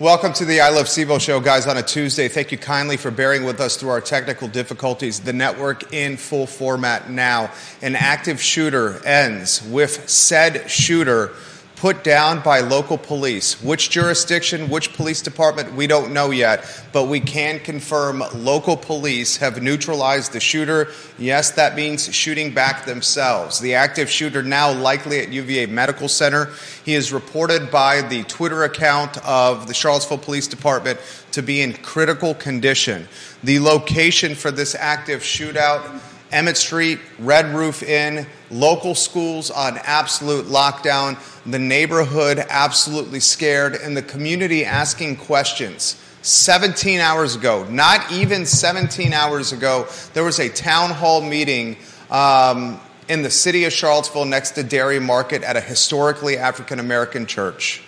Welcome to the I Love CVille show, guys, on a Tuesday. Thank you kindly for bearing with us through our technical difficulties. The network in full format now. An active shooter ends with said shooter put down by local police. Which jurisdiction, which police department, we don't know yet, but we can confirm local police have neutralized the shooter. Yes, that means shooting back themselves. The active shooter now likely at UVA Medical Center. He is reported by the Twitter account of the Charlottesville Police Department to be in critical condition. The location for this active shootout Emmet Street, Red Roof Inn, local schools on absolute lockdown, the neighborhood absolutely scared, and the community asking questions. 17 hours ago, not even 17 hours ago, there was a town hall meeting um, in the city of Charlottesville next to Dairy Market at a historically African American church.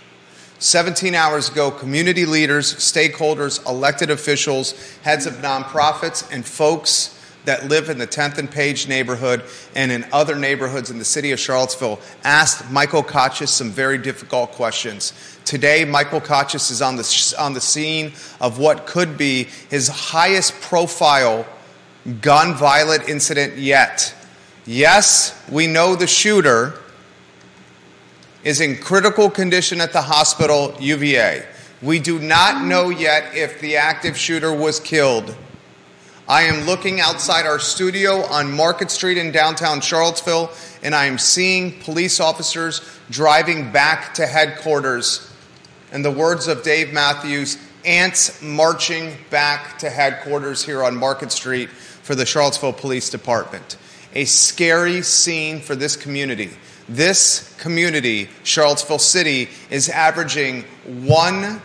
17 hours ago, community leaders, stakeholders, elected officials, heads of nonprofits, and folks that live in the 10th and Page neighborhood and in other neighborhoods in the city of Charlottesville asked Michael Kochis some very difficult questions. Today, Michael Kochis is on the, on the scene of what could be his highest profile gun violent incident yet. Yes, we know the shooter is in critical condition at the hospital, UVA. We do not know yet if the active shooter was killed. I am looking outside our studio on Market Street in downtown Charlottesville, and I am seeing police officers driving back to headquarters. In the words of Dave Matthews, ants marching back to headquarters here on Market Street for the Charlottesville Police Department. A scary scene for this community. This community, Charlottesville City, is averaging one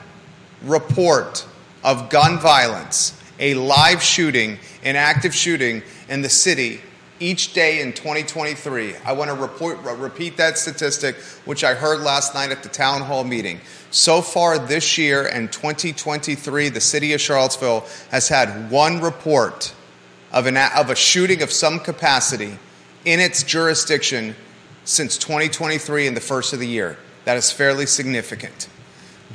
report of gun violence a live shooting, an active shooting in the city each day in 2023. I want to report, repeat that statistic, which I heard last night at the town hall meeting. So far this year and 2023, the city of Charlottesville has had one report of, an, of a shooting of some capacity in its jurisdiction since 2023 in the first of the year. That is fairly significant.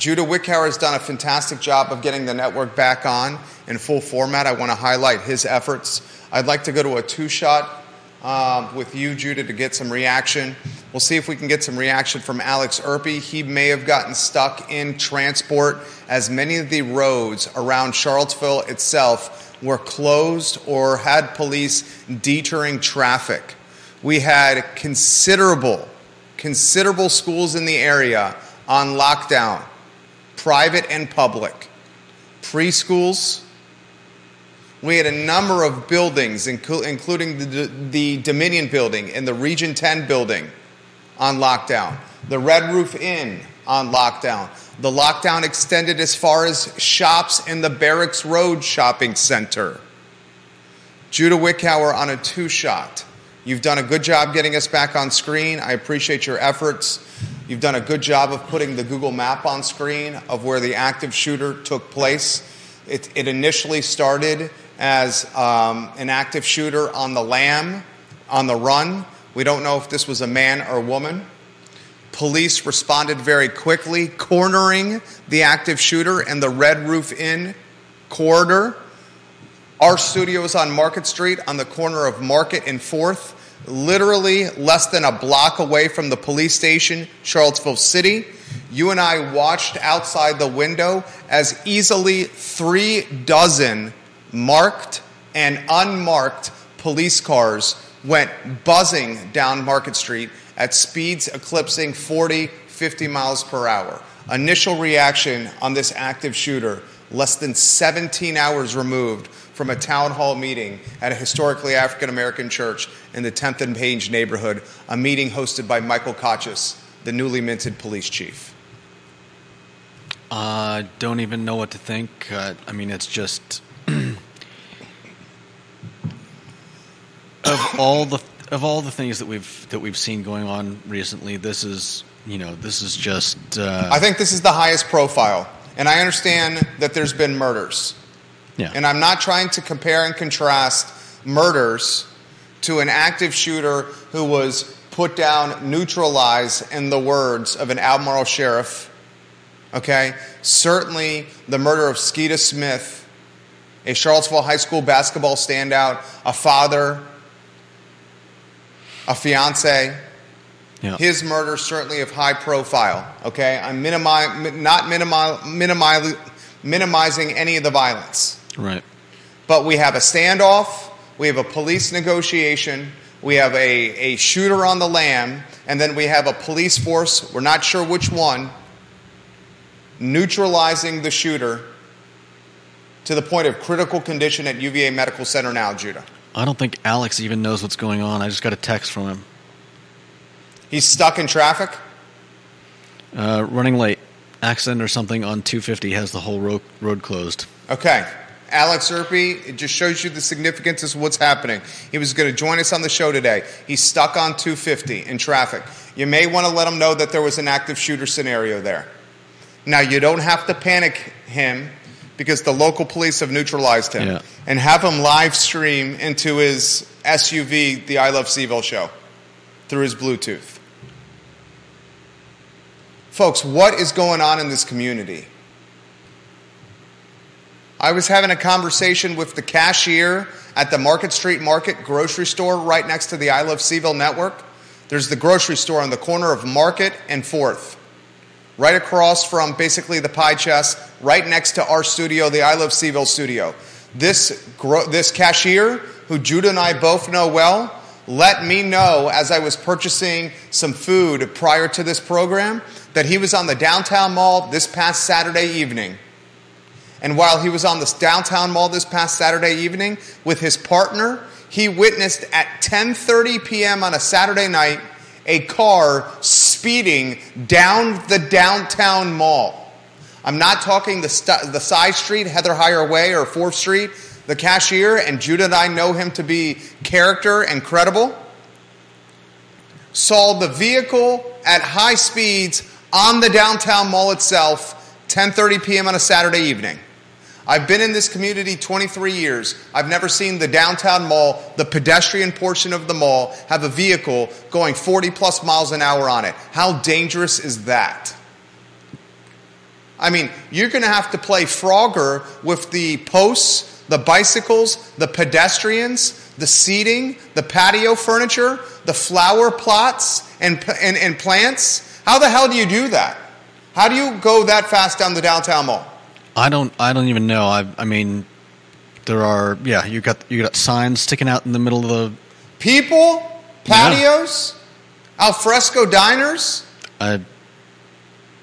Judah Wickhauer has done a fantastic job of getting the network back on in full format. I want to highlight his efforts. I'd like to go to a two shot um, with you, Judah, to get some reaction. We'll see if we can get some reaction from Alex Urpí. He may have gotten stuck in transport as many of the roads around Charlottesville itself were closed or had police deterring traffic. We had considerable, considerable schools in the area on lockdown private and public, preschools. We had a number of buildings, including the, the Dominion building and the Region 10 building on lockdown, the Red Roof Inn on lockdown. The lockdown extended as far as shops in the Barracks Road Shopping Center. Judah Wickhauer on a two shot. You've done a good job getting us back on screen. I appreciate your efforts. You've done a good job of putting the Google map on screen of where the active shooter took place. It, it initially started as um, an active shooter on the lam, on the run. We don't know if this was a man or a woman. Police responded very quickly, cornering the active shooter in the Red Roof Inn corridor. Our studio is on Market Street on the corner of Market and 4th literally less than a block away from the police station, Charlottesville City. You and I watched outside the window as easily three dozen marked and unmarked police cars went buzzing down Market Street at speeds eclipsing 40, 50 miles per hour. Initial reaction on this active shooter, less than 17 hours removed from a town hall meeting at a historically African American church in the 10th and Page neighborhood, a meeting hosted by Michael Kochis, the newly minted police chief? I uh, don't even know what to think. Uh, I mean, it's just of all the of all the things that we've that we've seen going on recently. This is you know this is just. Uh, I think this is the highest profile, and I understand that there's been murders. Yeah. And I'm not trying to compare and contrast murders to an active shooter who was put down, neutralized, in the words of an Albemarle sheriff, Okay? Certainly the murder of Skeeta Smith, a Charlottesville High School basketball standout, a father, a fiance. Yeah. His murder certainly of high profile. Okay? I'm minimi- not minimi- minimi- minimizing any of the violence. Right. But we have a standoff, we have a police negotiation, we have a, a shooter on the lam, and then we have a police force, we're not sure which one, neutralizing the shooter to the point of critical condition at UVA Medical Center now, Judah. I don't think Alex even knows what's going on. I just got a text from him. He's stuck in traffic. Uh, running late. Accident or something on 250 has the whole road, road closed. Okay. Alex Urpí, it just shows you the significance of what's happening. He was going to join us on the show today. He's stuck on 250 in traffic. You may want to let him know that there was an active shooter scenario there. Now, you don't have to panic him because the local police have neutralized him Yeah. and have him live stream into his SUV, the I Love CVille show, through his Bluetooth. Folks, what is going on in this community? I was having a conversation with the cashier at the Market Street Market grocery store right next to the I Love CVille network. There's the grocery store on the corner of Market and 4th, right across from basically the pie chest, right next to our studio, the I Love CVille studio. This, gro- this cashier, who Judah and I both know well, let me know as I was purchasing some food prior to this program that he was on the downtown mall this past Saturday evening. And while he was on the downtown mall this past Saturday evening with his partner, he witnessed at 10:30 p.m. on a Saturday night a car speeding down the downtown mall. I'm not talking the, st- the side street, Heather Heyer Way or 4th Street. The cashier, and Judah and I know him to be character and credible, saw the vehicle at high speeds on the downtown mall itself, 10:30 p.m. on a Saturday evening. I've been in this community 23 years. I've never seen the downtown mall, the pedestrian portion of the mall, have a vehicle going 40 plus miles an hour on it. How dangerous is that? I mean, you're going to have to play Frogger with the posts, the bicycles, the pedestrians, the seating, the patio furniture, the flower plots and, and, and plants. How the hell do you do that? How do you go that fast down the downtown mall? I don't. I don't even know. I. I mean, there are. Yeah, you got you got signs sticking out in the middle of the. People, patios, alfresco diners. I,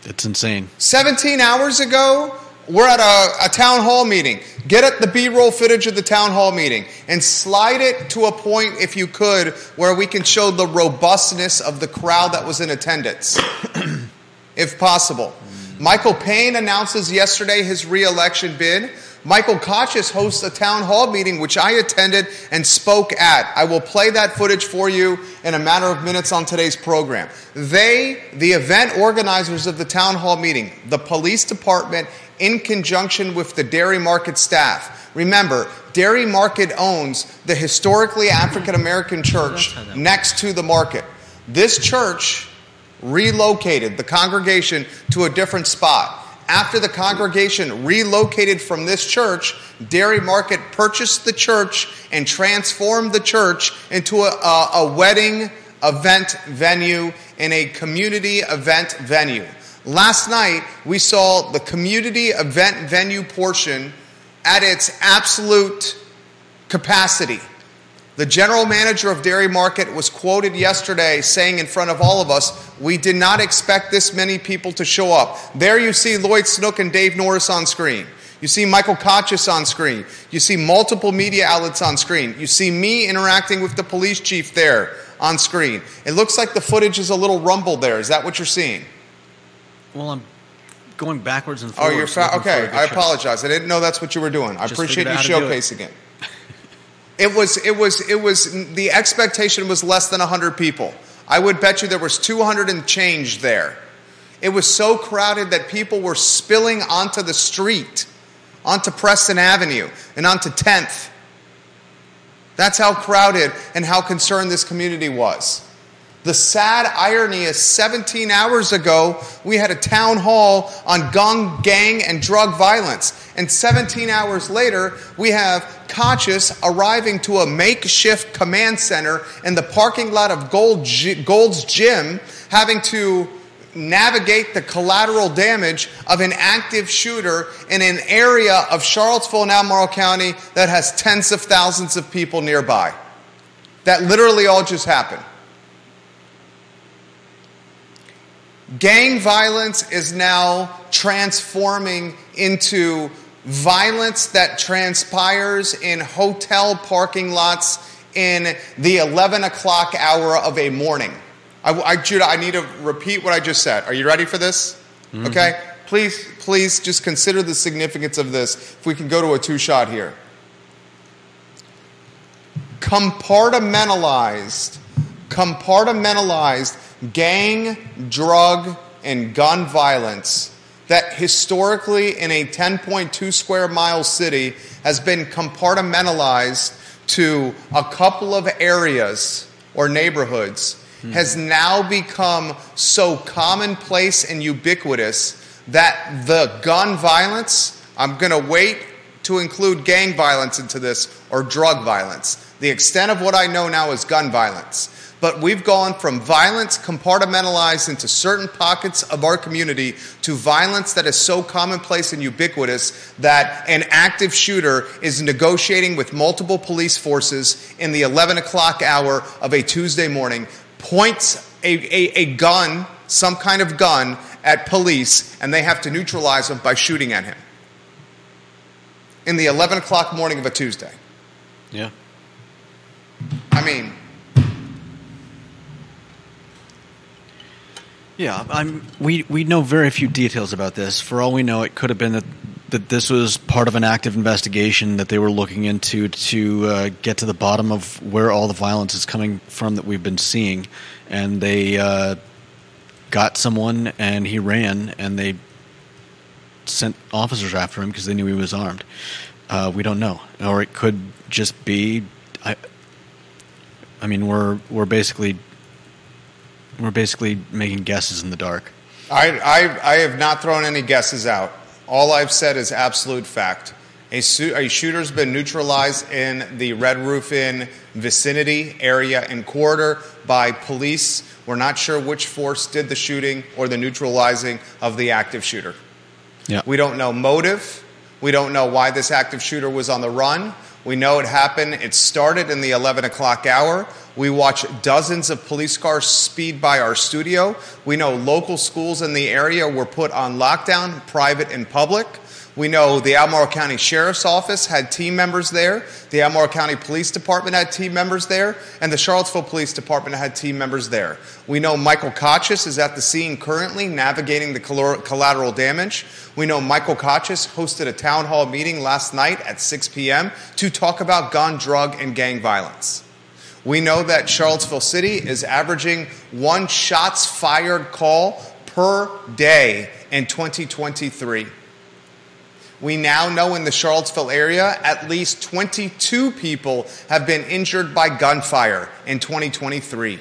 it's insane. 17 hours ago, we're at a, a town hall meeting. Get at the B roll footage of the town hall meeting and slide it to a point, if you could, where we can show the robustness of the crowd that was in attendance, if possible. Michael Payne announces yesterday his reelection bid. Michael Kochis hosts a town hall meeting, which I attended and spoke at. I will play that footage for you in a matter of minutes on today's program. They, the event organizers of the town hall meeting, the police department, in conjunction with the dairy market staff. Remember, Dairy Market owns the historically African American church next to the market. This church relocated the congregation to a different spot. After the congregation relocated from this church, Dairy Market purchased the church and transformed the church into a, a, a wedding event venue and a community event venue. Last night, we saw the community event venue portion at its absolute capacity. The general manager of Dairy Market was quoted yesterday saying in front of all of us, We did not expect this many people to show up. There you see Lloyd Snook and Dave Norris on screen. You see Michael Kochis on screen. You see multiple media outlets on screen. You see me interacting with the police chief there on screen. It looks like the footage is a little rumbled there. Is that what you're seeing? Well, I'm going backwards and Oh, forwards. you're fa- looking for a okay. I shot. apologize. I didn't know that's what you were doing. I Just appreciate you figured out how to do it. showcasing it. It was it was it was the expectation was less than 100 people. I would bet you there was 200 and change there. It was so crowded that people were spilling onto the street, onto Preston Avenue and onto 10th. That's how crowded and how concerned this community was. The sad irony is 17 hours ago, we had a town hall on gun, gang, and drug violence. And 17 hours later, we have Kochis arriving to a makeshift command center in the parking lot of Gold, Gold's Gym, having to navigate the collateral damage of an active shooter in an area of Charlottesville and Albemarle County that has tens of thousands of people nearby. That literally all just happened. Gang violence is now transforming into violence that transpires in hotel parking lots in the 11 o'clock hour of a morning. I, I, Judah, I need to repeat what I just said. Are you ready for this? Mm-hmm. Okay? Please, please just consider the significance of this. If we can go to a two shot here. Compartmentalized, compartmentalized gang, drug, and gun violence that historically in a 10.2 square mile city has been compartmentalized to a couple of areas or neighborhoods mm-hmm. has now become so commonplace and ubiquitous that the gun violence, I'm going to wait to include gang violence into this or drug violence. The extent of what I know now is gun violence but we've gone from violence compartmentalized into certain pockets of our community to violence that is so commonplace and ubiquitous that an active shooter is negotiating with multiple police forces in the 11 o'clock hour of a Tuesday morning, points a, a, a gun, some kind of gun, at police, and they have to neutralize him by shooting at him in the 11 o'clock morning of a Tuesday. Yeah. I mean, Yeah, I'm, we we know very few details about this. For all we know, it could have been that that this was part of an active investigation that they were looking into to uh, get to the bottom of where all the violence is coming from that we've been seeing, and they uh, got someone and he ran, and they sent officers after him because they knew he was armed. Uh, we don't know, or it could just be. I, I mean, we're we're basically we're basically making guesses in the dark. I, I, I have not thrown any guesses out. All I've said is absolute fact. A, su- a shooter's been neutralized in the Red Roof Inn vicinity, area, and corridor by police. We're not sure which force did the shooting or the neutralizing of the active shooter. Yeah. We don't know motive. We don't know why this active shooter was on the run. We know it happened. It started in the 11 o'clock hour. We watch dozens of police cars speed by our studio. We know local schools in the area were put on lockdown, private and public. We know the Albemarle County Sheriff's Office had team members there, the Albemarle County Police Department had team members there, and the Charlottesville Police Department had team members there. We know Michael Kochis is at the scene currently navigating the collateral damage. We know Michael Kochis hosted a town hall meeting last night at 6 p.m. to talk about gun, drug, and gang violence. We know that Charlottesville City is averaging one shots fired call per day in 2023. We now know in the Charlottesville area at least 22 people have been injured by gunfire in 2023.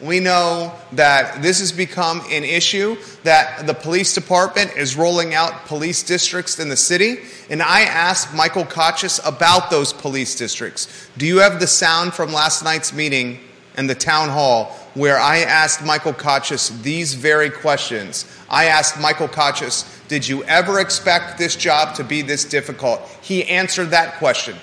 We know that this has become an issue, that the police department is rolling out police districts in the city. And I asked Michael Kochis about those police districts. Do you have the sound from last night's meeting in the town hall where I asked Michael Kochis these very questions. I asked Michael Kochis, Did you ever expect this job to be this difficult? He answered that question.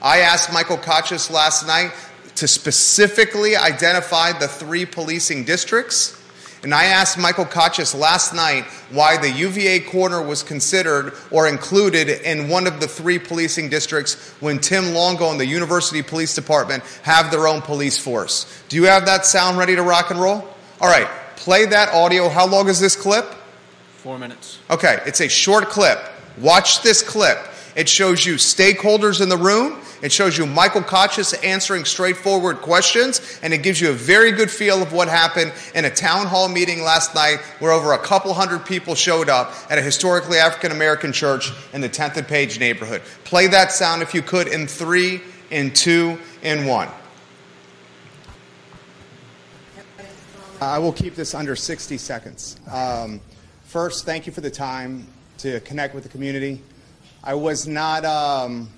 I asked Michael Kochis last night to specifically identify the three policing districts and I asked Michael Kochis last night why the UVA corner was considered or included in one of the three policing districts when Tim Longo and the University Police Department have their own police force. Do you have that sound ready to rock and roll? All right, play that audio. How long is this clip? Four minutes. Okay, it's a short clip. Watch this clip. It shows you stakeholders in the room. It shows you Michael Kochis answering straightforward questions, and it gives you a very good feel of what happened in a town hall meeting last night where over a couple hundred people showed up at a historically African American church in the 10th and Page neighborhood. Play that sound if you could in three, in two, in one. I will keep this under 60 seconds. Um, first, thank you for the time to connect with the community. I was not um,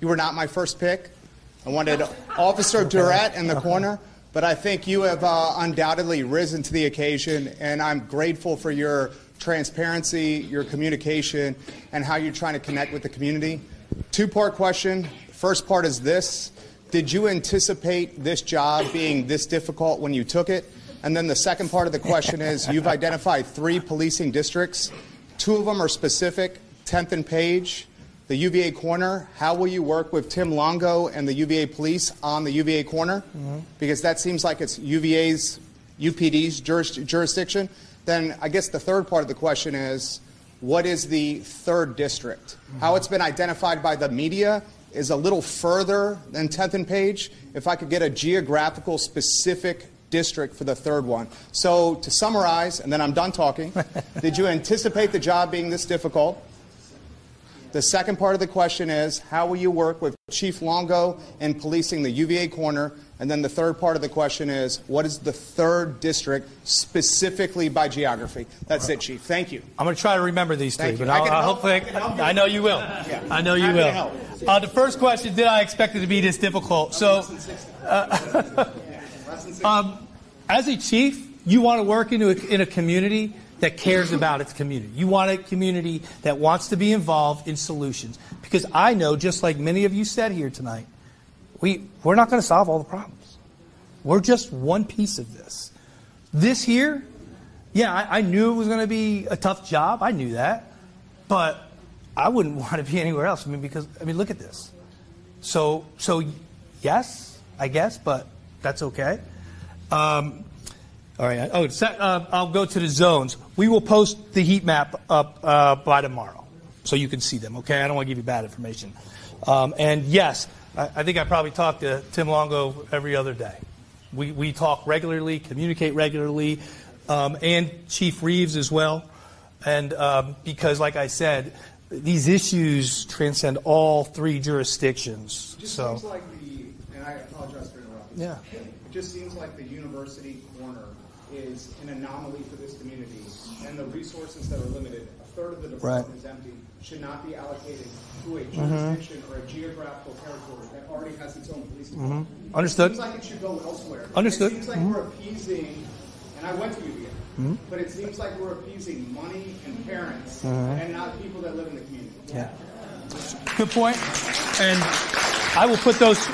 you were not my first pick. I wanted Officer Durrett in the corner, but I think you have uh, undoubtedly risen to the occasion, and I'm grateful for your transparency, your communication, and how you're trying to connect with the community. Two part question. First part is this Did you anticipate this job being this difficult when you took it? And then the second part of the question is you've identified three policing districts. Two of them are specific 10th and Page, the UVA corner. How will you work with Tim Longo and the UVA police on the UVA corner? Mm-hmm. Because that seems like it's UVA's, UPD's juris, jurisdiction. Then I guess the third part of the question is what is the third district? Mm-hmm. How it's been identified by the media is a little further than 10th and Page. If I could get a geographical specific district for the third one. So, to summarize, and then I'm done talking, did you anticipate the job being this difficult? The second part of the question is how will you work with Chief Longo in policing the UVA corner? And then the third part of the question is what is the third district specifically by geography? That's it, Chief. Thank you. I'm going to try to remember these three, but I will hopefully I, I, know you will. Yeah. I know you will. Uh, the first question: Did I expect it to be this difficult? So. Uh, Um, as a chief, you want to work into a, in a community that cares about its community. You want a community that wants to be involved in solutions. Because I know, just like many of you said here tonight, we, we're not going to solve all the problems. We're just one piece of this. This here, yeah, I, I knew it was going to be a tough job. I knew that. But I wouldn't want to be anywhere else. I mean, because, I mean, look at this. So, so yes, I guess, but that's okay. Um, all right. Oh, uh, I'll go to the zones. We will post the heat map up uh, by tomorrow, so you can see them. Okay. I don't want to give you bad information. Um, and yes, I, I, think I probably talk to Tim Longo every other day. We we talk regularly, communicate regularly, um, and Chief Reeves as well. And um, because, like I said, these issues transcend all three jurisdictions. It just so. seems like the, and I apologize for interrupting. Yeah. It just seems like the university corner is an anomaly for this community, and the resources that are limited, a third of the department right. is empty, should not be allocated to a mm-hmm. jurisdiction mm-hmm. or a geographical territory that already has its own police department. Mm-hmm. Understood. It seems like it should go elsewhere. Understood. It seems like mm-hmm. we're appeasing, and I went to UVA, mm-hmm. but it seems like we're appeasing money and parents mm-hmm. and not people that live in the community. Yeah. Good point. And I will put those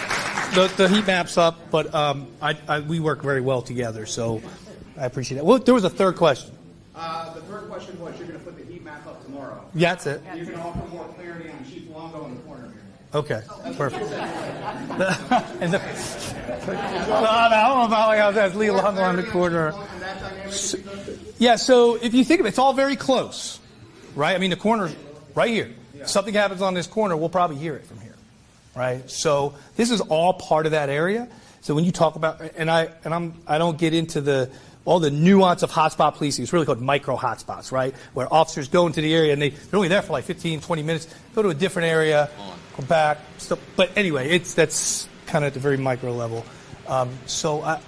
the, the heat maps up, but um, I, I, we work very well together, so I appreciate that. Well, there was a third question. Uh, the third question was you're going to put the heat map up tomorrow. Yeah, that's it. You're going to offer more clarity on Chief Longo in the corner here. Okay, perfect. and the, well, I don't know about how that's Lee Longo on the corner. So, yeah, so if you think of it, it's all very close, right? I mean, the corner's right here. Something happens on this corner, we'll probably hear it from here right? So this is all part of that area. So when you talk about, and I and I'm I don't get into the all the nuance of hotspot policing. It's really called micro hotspots, right? Where officers go into the area and they, they're only there for like 15, 20 minutes, go to a different area, go back. So, but anyway, it's that's kind of at the very micro level. Um, so I,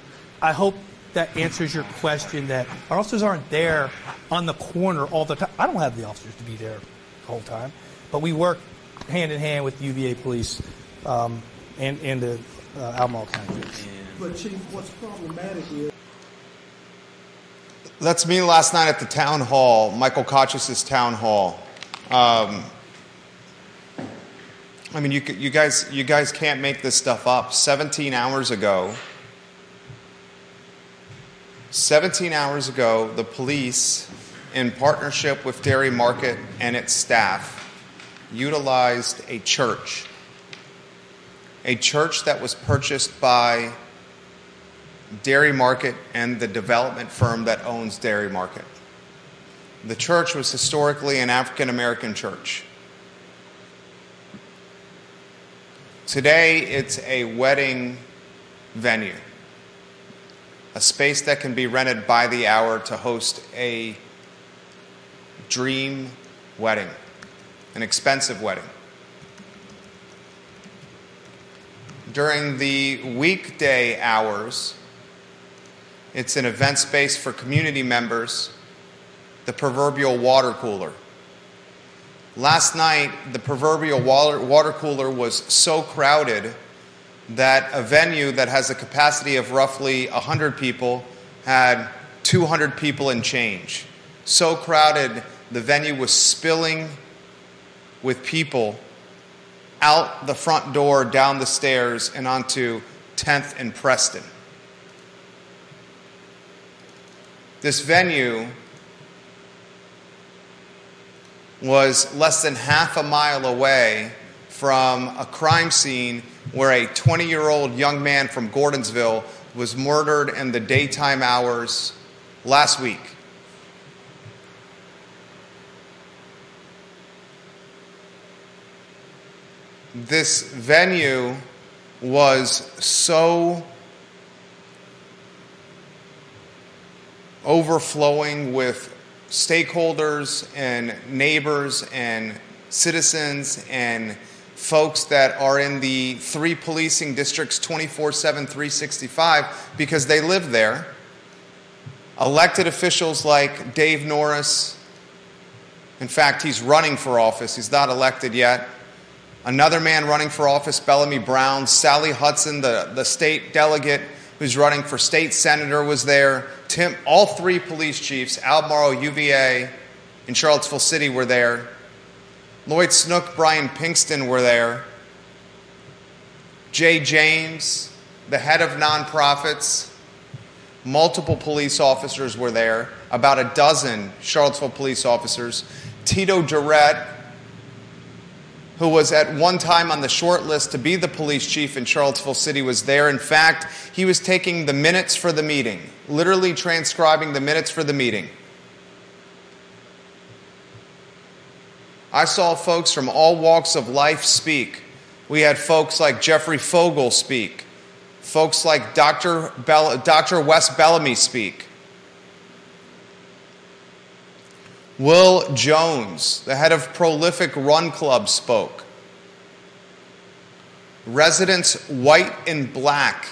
I hope that answers your question that our officers aren't there on the corner all the time. I don't have the officers to be there the whole time, but we work hand in hand with UVA police um, and, and the uh, Albemarle County But Chief, what's problematic is that's me last night at the town hall, Michael Kochis' town hall. Um, I mean, you, you, guys, you guys can't make this stuff up. 17 hours ago, 17 hours ago, the police, in partnership with Dairy Market and its staff, utilized a church a church that was purchased by Dairy Market and the development firm that owns Dairy Market. The church was historically an African American church. Today, it's a wedding venue, a space that can be rented by the hour to host a dream wedding, an expensive wedding. during the weekday hours, It's an event space for community members, the proverbial water cooler. Last night, the proverbial water, water cooler was so crowded that a venue that has a capacity of roughly 100 people had 200 people and change. So crowded, the venue was spilling with people out the front door, down the stairs, and onto 10th and Preston. This venue was less than half a mile away from a crime scene where a 20 year old young man from Gordonsville was murdered in the daytime hours last week. This venue was so overflowing with stakeholders and neighbors and citizens and folks that are in the three policing districts 24 7, 365 because they live there. Elected officials like Dave Norris, in fact, he's running for office, he's not elected yet. Another man running for office, Bellamy Brown, Sally Hudson, the, the state delegate who's running for state senator, was there. Tim, all three police chiefs, Albemarle, UVA, in Charlottesville City, were there. Lloyd Snook, Brian Pinkston were there. Jay James, the head of nonprofits, multiple police officers were there, about a dozen Charlottesville police officers. Tito Durrett, who was at one time on the short list to be the police chief in Charlottesville City, was there. In fact, he was taking the minutes for the meeting, literally transcribing the minutes for the meeting. I saw folks from all walks of life speak. We had folks like Jeffrey Fogel speak, folks like Dr. Bell, Dr. Wes Bellamy speak. Will Jones, the head of Prolific Run Club, spoke. Residents White and Black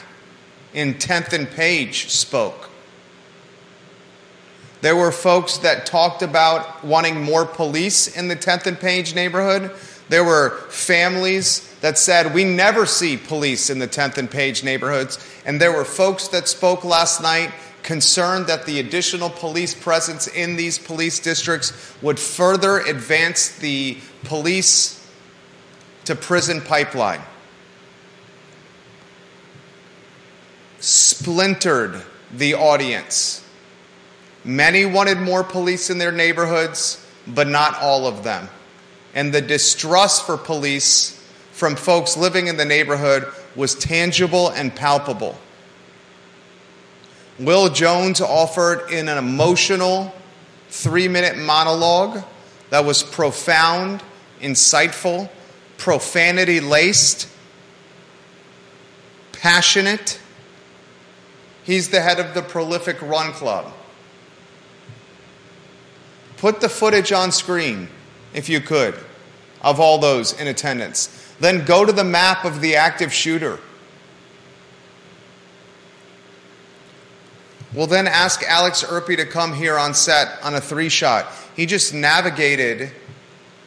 in 10th and Page spoke. There were folks that talked about wanting more police in the 10th and Page neighborhood. There were families that said, We never see police in the 10th and Page neighborhoods. And there were folks that spoke last night concerned that the additional police presence in these police districts would further advance the police to prison pipeline. Splintered the audience. Many wanted more police in their neighborhoods, but not all of them. And the distrust for police from folks living in the neighborhood was tangible and palpable. Will Jones offered in an emotional three minute monologue that was profound, insightful, profanity laced, passionate. He's the head of the prolific Run Club. Put the footage on screen, if you could, of all those in attendance. Then go to the map of the active shooter. We'll then ask Alex Urpí to come here on set on a three shot. He just navigated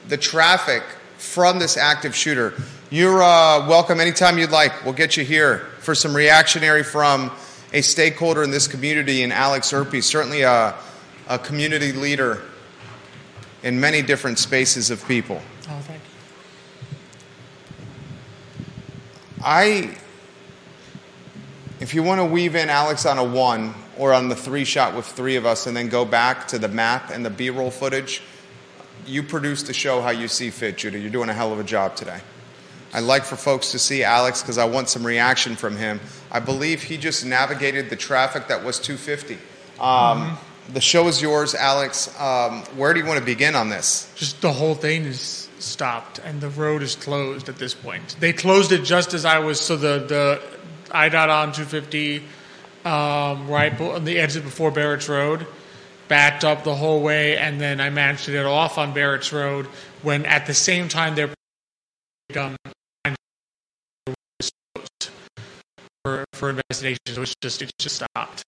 the traffic from this active shooter. You're uh, welcome anytime you'd like. We'll get you here for some reactionary from a stakeholder in this community, and Alex Urpí, certainly a, a community leader in many different spaces of people. Oh, thank you. I, if you want to weave in Alex on a one or on the three shot with three of us and then go back to the map and the B roll footage, you produce the show how you see fit, Judah. You're doing a hell of a job today. I'd like for folks to see Alex because I want some reaction from him. I believe he just navigated the traffic that was 250. Um, mm-hmm. The show is yours, Alex. Um, where do you want to begin on this? Just the whole thing is stopped and the road is closed at this point. They closed it just as I was, so the, the I got on 250 um, right on the exit before Barracks Road, backed up the whole way, and then I managed to get off on Barracks Road when at the same time they're um, for, for investigations. So it's just it's just stopped.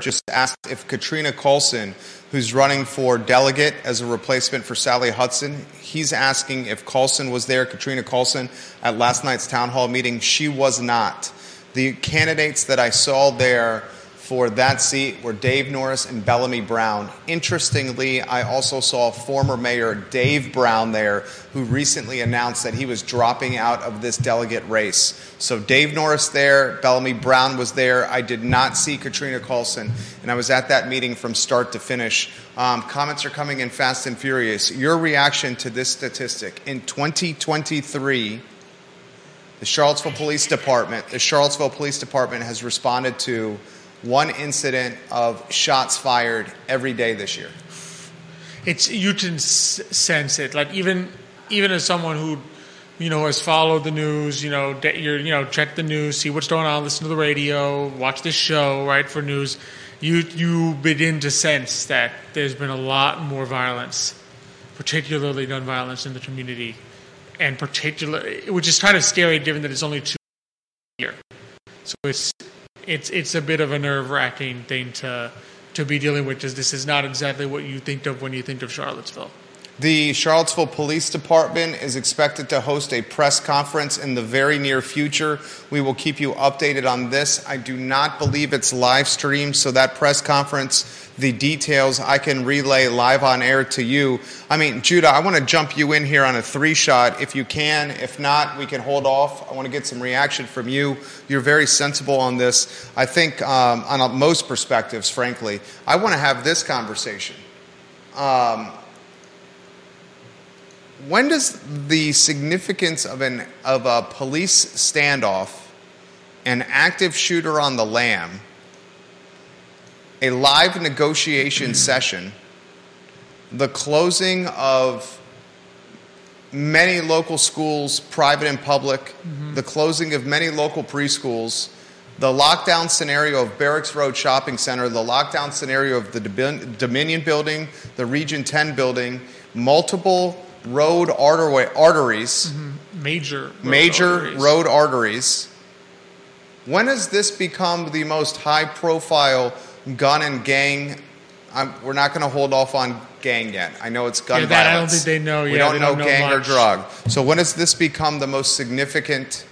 Just asked if Katrina Callsen, who's running for delegate as a replacement for Sally Hudson, he's asking if Callsen was there, Katrina Callsen, at last night's town hall meeting. She was not. The candidates that I saw there for that seat were Dave Norris and Bellamy Brown. Interestingly, I also saw former Mayor Dave Brown there, who recently announced that he was dropping out of this delegate race. So Dave Norris there, Bellamy Brown was there. I did not see Katrina Callsen, and I was at that meeting from start to finish. Um, comments are coming in fast and furious. Your reaction to this statistic in 2023? The Charlottesville Police Department, the Charlottesville Police Department has responded to one incident of shots fired every day this year. It's you can sense it. Like even even as someone who you know has followed the news, you know, de- you know check the news, see what's going on, listen to the radio, watch this show, right for news. You you begin to sense that there's been a lot more violence, particularly gun violence in the community, and particularly which is kind of scary given that it's only two year. So it's it's it's a bit of a nerve wracking thing to to be dealing with because this is not exactly what you think of when you think of Charlottesville. The Charlottesville Police Department is expected to host a press conference in the very near future. We will keep you updated on this. I do not believe it's live streamed, so that press conference, the details I can relay live on air to you. I mean, Judah, I want to jump you in here on a three shot if you can. If not, we can hold off. I want to get some reaction from you. You're very sensible on this. I think, um, on most perspectives, frankly, I want to have this conversation. Um, when does the significance of an of a police standoff, an active shooter on the lam, a live negotiation session, the closing of many local schools, private and public, mm-hmm. the closing of many local preschools, the lockdown scenario of Barracks Road Shopping Center, the lockdown scenario of the Dominion Building, the Region 10 building, multiple road arterway, arteries, mm-hmm. Major, road major arteries. road arteries. When has this become the most high profile gun and gang? I'm, we're not going to hold off on gang yet. I know it's gun Yeah, that I don't violence. think they know We yet. don't know don't know gang or drug. So when has this become the most significant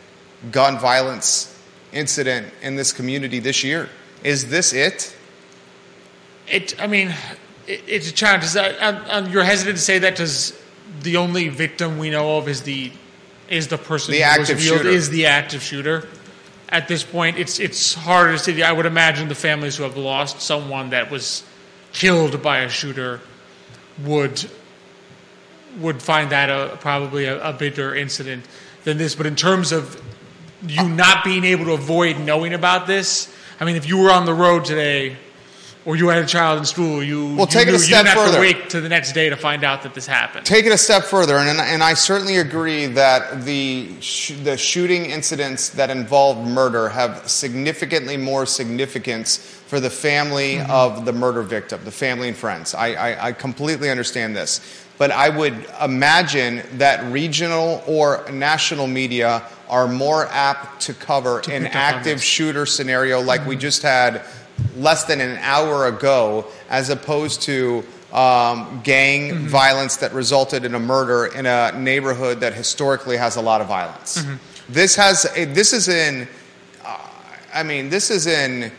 gun violence incident in this community this year? Is this it? It, I mean, it, it's a challenge. Is that, and, and you're hesitant to say that because the only victim we know of is the is the person The who was revealed shooter. is the active shooter. At this point, it's it's harder to. I would imagine the families who have lost someone that was killed by a shooter would would find that a, probably a, a bigger incident than this. But in terms of you not being able to avoid knowing about this, I mean, if you were on the road today, or you had a child in school, you Well, you take it a step you didn't have further. to wait to the next day to find out that this happened. Take it a step further, and, and I certainly agree that the, sh- the shooting incidents that involve murder have significantly more significance for the family mm-hmm. of the murder victim, the family and friends. I, I, I completely understand this. But I would imagine that regional or national media are more apt to cover an up on active shooter scenario like we mm-hmm. just had less than an hour ago, as opposed to um, gang Mm-hmm. violence that resulted in a murder in a neighborhood that historically has a lot of violence. Mm-hmm. This has a, this is in, uh, I mean, this is in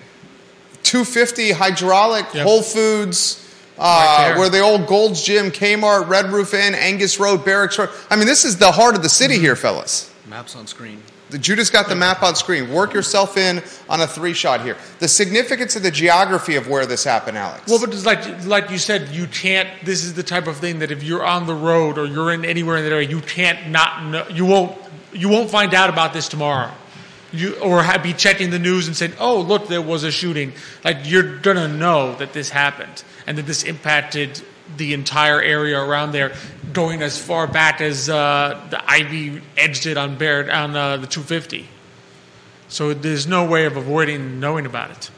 250 hydraulic Yep. Whole Foods. Uh, there. where the old Gold's Gym, Kmart, Red Roof Inn, Angus Road, Barracks Road. I mean, this is the heart of the city Mm-hmm. here, fellas. Maps on screen. The Judah's got the map on screen. Work yourself in on a three shot here. The significance of the geography of where this happened, Alex. Well, but it's like like you said, you can't. This is the type of thing that if you're on the road or you're in anywhere in that area, you can't not know. You won't you won't find out about this tomorrow. You or be checking the news and saying, "Oh, look, there was a shooting." Like you're gonna know that this happened and that this impacted the entire area around there, going as far back as uh, the Ivy edged it on Barrett on uh, the 250. So there's no way of avoiding knowing about it.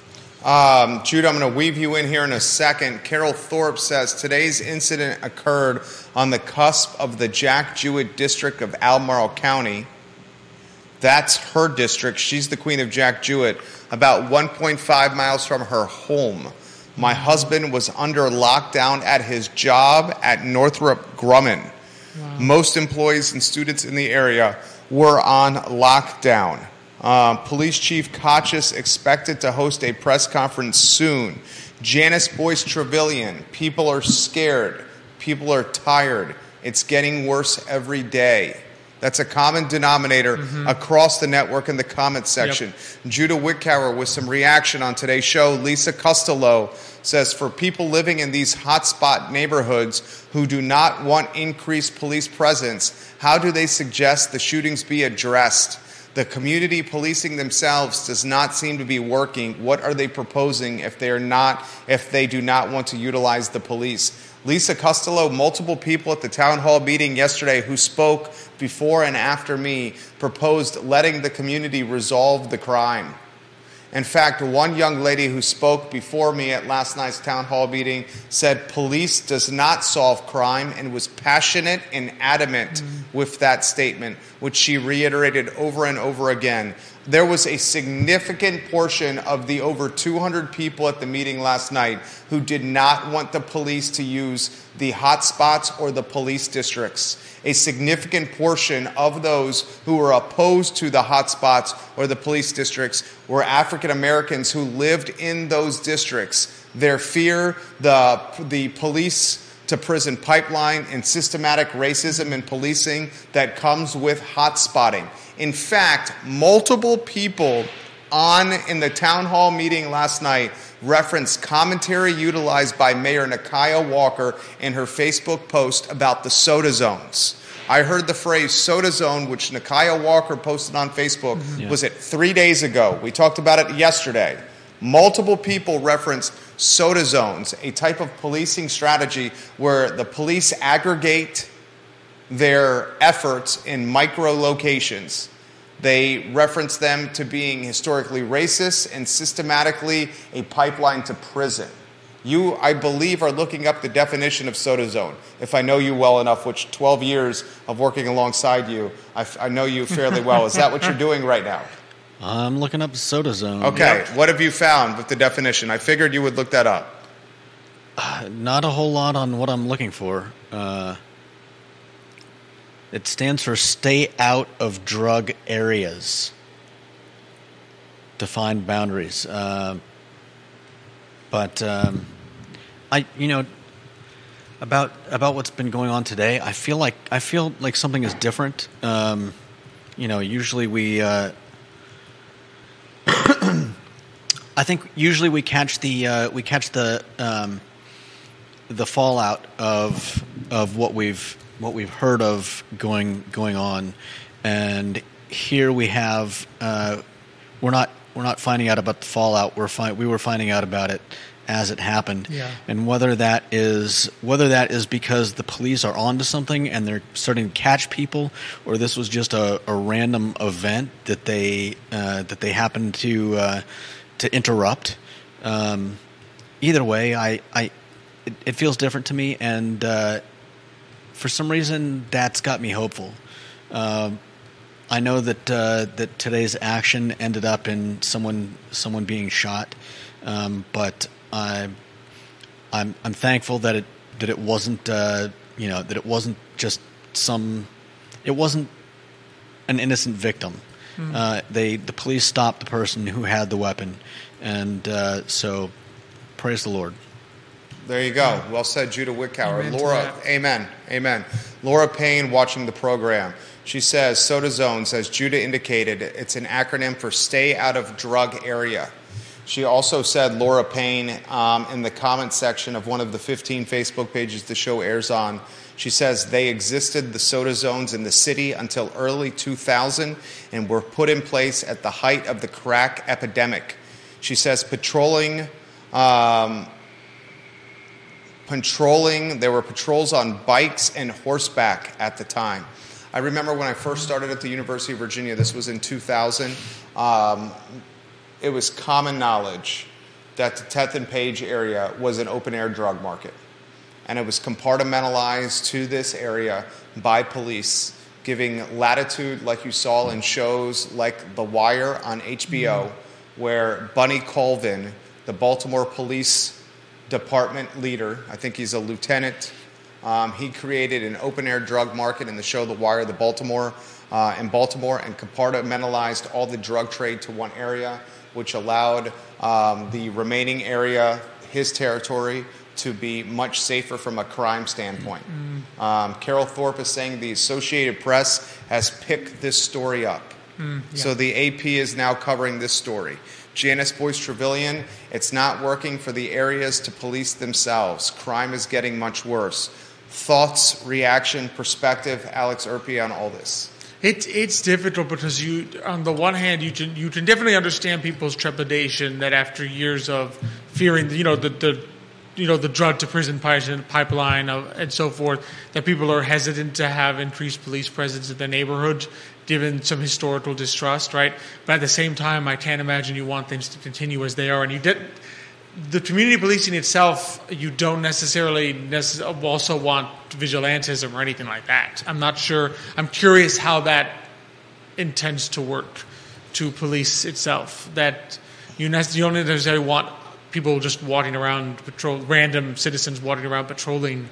Um, Judah, I'm going to weave you in here in a second. Carol Thorpe says today's incident occurred on the cusp of the Jack Jouett district of Albemarle County. That's her district. She's the queen of Jack Jouett, about 1.5 miles from her home. My husband was under lockdown at his job at Northrop Grumman. Most employees and students in the area were on lockdown. Uh, Police Chief Kochis expected to host a press conference soon. Janice Boyce Trevelyan, people are scared. People are tired. It's getting worse every day. That's a common denominator mm-hmm. across the network in the comments section. Judah Wickower with some reaction on today's show. Lisa Costello says for people living in these hotspot neighborhoods who do not want increased police presence, how do they suggest the shootings be addressed? The community policing themselves does not seem to be working. What are they proposing if they are not if they do not want to utilize the police? Lisa Costello, multiple people at the town hall meeting yesterday who spoke before and after me proposed letting the community resolve the crime. In fact, one young lady who spoke before me at last night's town hall meeting said police does not solve crime and was passionate and adamant mm. with that statement, which she reiterated over and over again. There was a significant portion of the over 200 people at the meeting last night who did not want the police to use the hotspots or the police districts. A significant portion of those who were opposed to the hotspots or the police districts were African Americans who lived in those districts. Their fear, the, the police to prison pipeline, and systematic racism in policing that comes with hotspotting. In fact, multiple people on in the town hall meeting last night referenced commentary utilized by Mayor Nikuyah Walker in her Facebook post about the soda zones. I heard the phrase soda zone, which Nikuyah Walker posted on Facebook, mm-hmm. was it three days ago? We talked about it yesterday. Multiple people referenced soda zones, a type of policing strategy where the police aggregate their efforts in micro locations. They reference them to being historically racist and systematically a pipeline to prison. You, I believe, are looking up the definition of soda zone. If I know you well enough, which 12 years of working alongside you, I, f- I know you fairly well. Is that what you're doing right now? I'm looking up soda zone. Okay, what have you found with the definition? I figured you would look that up. Not a whole lot on what I'm looking for. Uh, it stands for stay out of drug areas. Define boundaries. Uh, but um, I, you know, about about what's been going on today, I feel like I feel like something is different. Um, you know, usually we. Uh, I think usually we catch the uh, we catch the um, the fallout of of what we've what we've heard of going going on, and here we have uh, we're not we're not finding out about the fallout. We're fi- we were finding out about it as it happened, Yeah. and whether that is whether that is because the police are onto something and they're starting to catch people, or this was just a, a random event that they uh, that they happened to uh, to interrupt. Um, either way, I, I it, it feels different to me, and uh, for some reason, that's got me hopeful. Um I know that uh, that today's action ended up in someone someone being shot, um, but I I'm I'm thankful that it that it wasn't uh, you know that it wasn't just some it wasn't an innocent victim. Uh, they the police stopped the person who had the weapon, and uh, so praise the Lord. There you go. Well said, Judah Wickower. Amen Laura, amen, amen. Laura Payne watching the program. She says, Soda Zones, as Judah indicated, it's an acronym for Stay Out of Drug Area. She also said, Laura Payne, um, in the comment section of one of the 15 Facebook pages the show airs on, she says they existed, the soda zones in the city, until early 2000 and were put in place at the height of the crack epidemic. She says patrolling um, patrolling. There were patrols on bikes and horseback at the time. I remember when I first started at the University of Virginia, this was in 2000, um, it was common knowledge that the 10th and Page area was an open air drug market. And it was compartmentalized to this area by police giving latitude, like you saw in shows like The Wire on HBO, where Bunny Colvin, the Baltimore Police Department leader, I think he's a lieutenant, um, he created an open air drug market in the show The Wire, the Baltimore, uh, in Baltimore, and compartmentalized all the drug trade to one area, which allowed um, the remaining area, his territory, to be much safer from a crime standpoint. Um, Carol Thorpe is saying the Associated Press has picked this story up. Mm, so the AP is now covering this story. Janice Boyce Trevelyan, it's not working for the areas to police themselves. Crime is getting much worse. Thoughts, reaction, perspective, Alex Urpí on all this. It's it's difficult because you, on the one hand, you can you can definitely understand people's trepidation that after years of fearing, you know, the the you know the drug to prison pipeline uh, and so forth, that people are hesitant to have increased police presence in the neighborhood, given some historical distrust, right? But at the same time, I can't imagine you want things to continue as they are, and you did. The community policing itself, you don't necessarily necess- also want vigilantism or anything like that. I'm not sure. I'm curious how that intends to work to police itself. That you, nec- you don't necessarily want people just walking around, patrol, random citizens walking around patrolling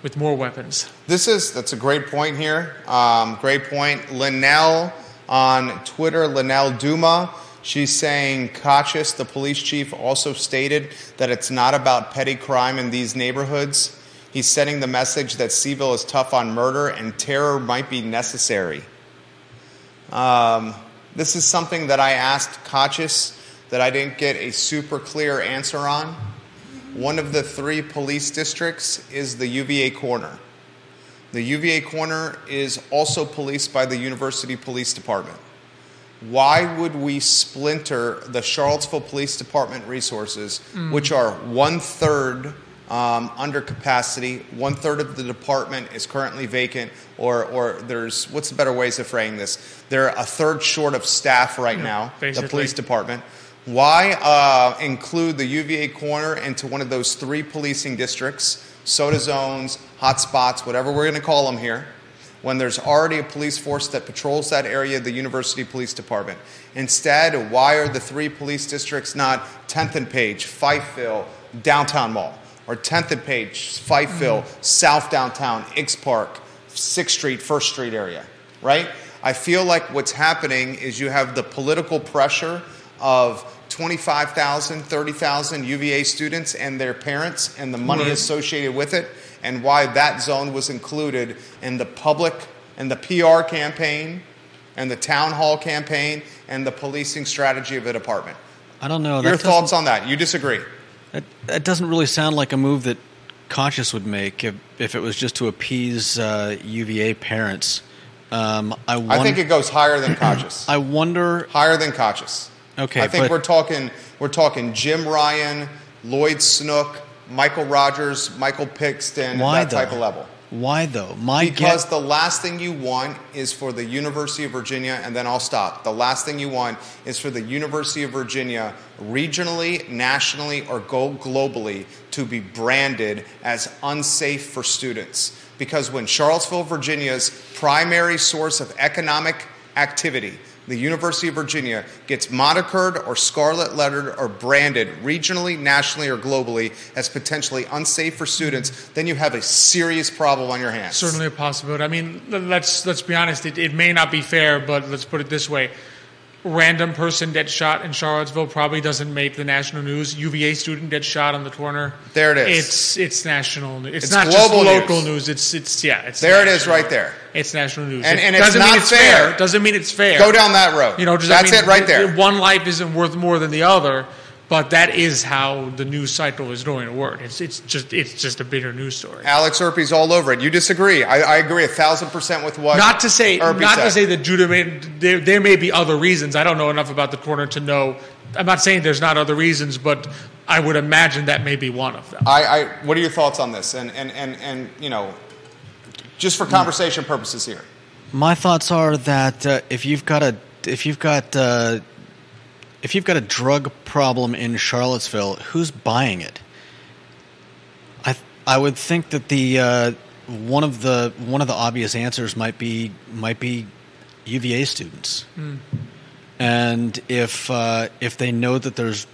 with more weapons. This is that's a great point here. Um, great point. Linnell on Twitter, Linnell Duma. She's saying Kochis, the police chief, also stated that it's not about petty crime in these neighborhoods. He's sending the message that CVille is tough on murder and terror might be necessary. Um, this is something that I asked Kochis that I didn't get a super clear answer on. One of the three police districts is the UVA corner. The UVA corner is also policed by the University Police Department. Why would we splinter the Charlottesville Police Department resources, which are one third um, under capacity, one third of the department is currently vacant, or, or there's what's the better ways of framing this? They're a third short of staff right now, the police department. Why uh, include the UVA corner into one of those three policing districts, soda zones, hot spots, whatever we're going to call them here, when there's already a police force that patrols that area, the University Police Department? Instead, why are the three police districts not 10th and Page, Fifeville, Downtown Mall, or 10th and Page, Fifeville, South Downtown, X Park, 6th Street, 1st Street area, right? I feel like what's happening is you have the political pressure of 25,000, 30,000 UVA students and their parents and the money Right. associated with it, and why that zone was included in the public and the PR campaign and the town hall campaign and the policing strategy of the department. I don't know. Your that thoughts on that? You disagree? That, that doesn't really sound like a move that Kochis would make if, if it was just to appease uh, UVA parents. Um, I, won- I think it goes higher than Kochis. I wonder. higher than Kochis. Okay, I think but- we're talking we're talking Jim Ryan, Lloyd Snook, Michael Rogers, Michael Pixton, Why that though? type of level. Why though? My Because guess- the last thing you want is for the University of Virginia, and then I'll stop. The last thing you want is for the University of Virginia, regionally, nationally, or go globally, to be branded as unsafe for students. Because when Charlottesville, Virginia's primary source of economic activity, the University of Virginia, gets monikered or scarlet lettered or branded regionally, nationally, or globally as potentially unsafe for students, then you have a serious problem on your hands. Certainly a possibility. I mean, let's let's be honest. It, it may not be fair, but let's put it this way: random person gets shot in Charlottesville probably doesn't make the national news. UVA student gets shot on the corner. There it is. It's it's national. news. It's, It's not just local news. news. It's it's yeah. It's There it is right there. It's national news. And- and it's doesn't mean not it's fair. Doesn't mean it's fair. Go down that road. You know, that That's mean it right there. One life isn't worth more than the other, but that is how the news cycle is going to work. It's it's just it's just a bigger news story. Alex Urpí's all over it. You disagree. I, I agree a thousand percent with what. Not to say, Erpe not said. to say that Judah may. There, there may be other reasons. I don't know enough about the corner to know. I'm not saying there's not other reasons, but I would imagine that may be one of them. I, I, what are your thoughts on this? And, and, and, and you know, just for conversation purposes here. My thoughts are that uh, if you've got a if you've got uh, if you've got a drug problem in Charlottesville, who's buying it? I I would think that the uh, one of the one of the obvious answers might be might be UVA students, and if uh, if they know that there's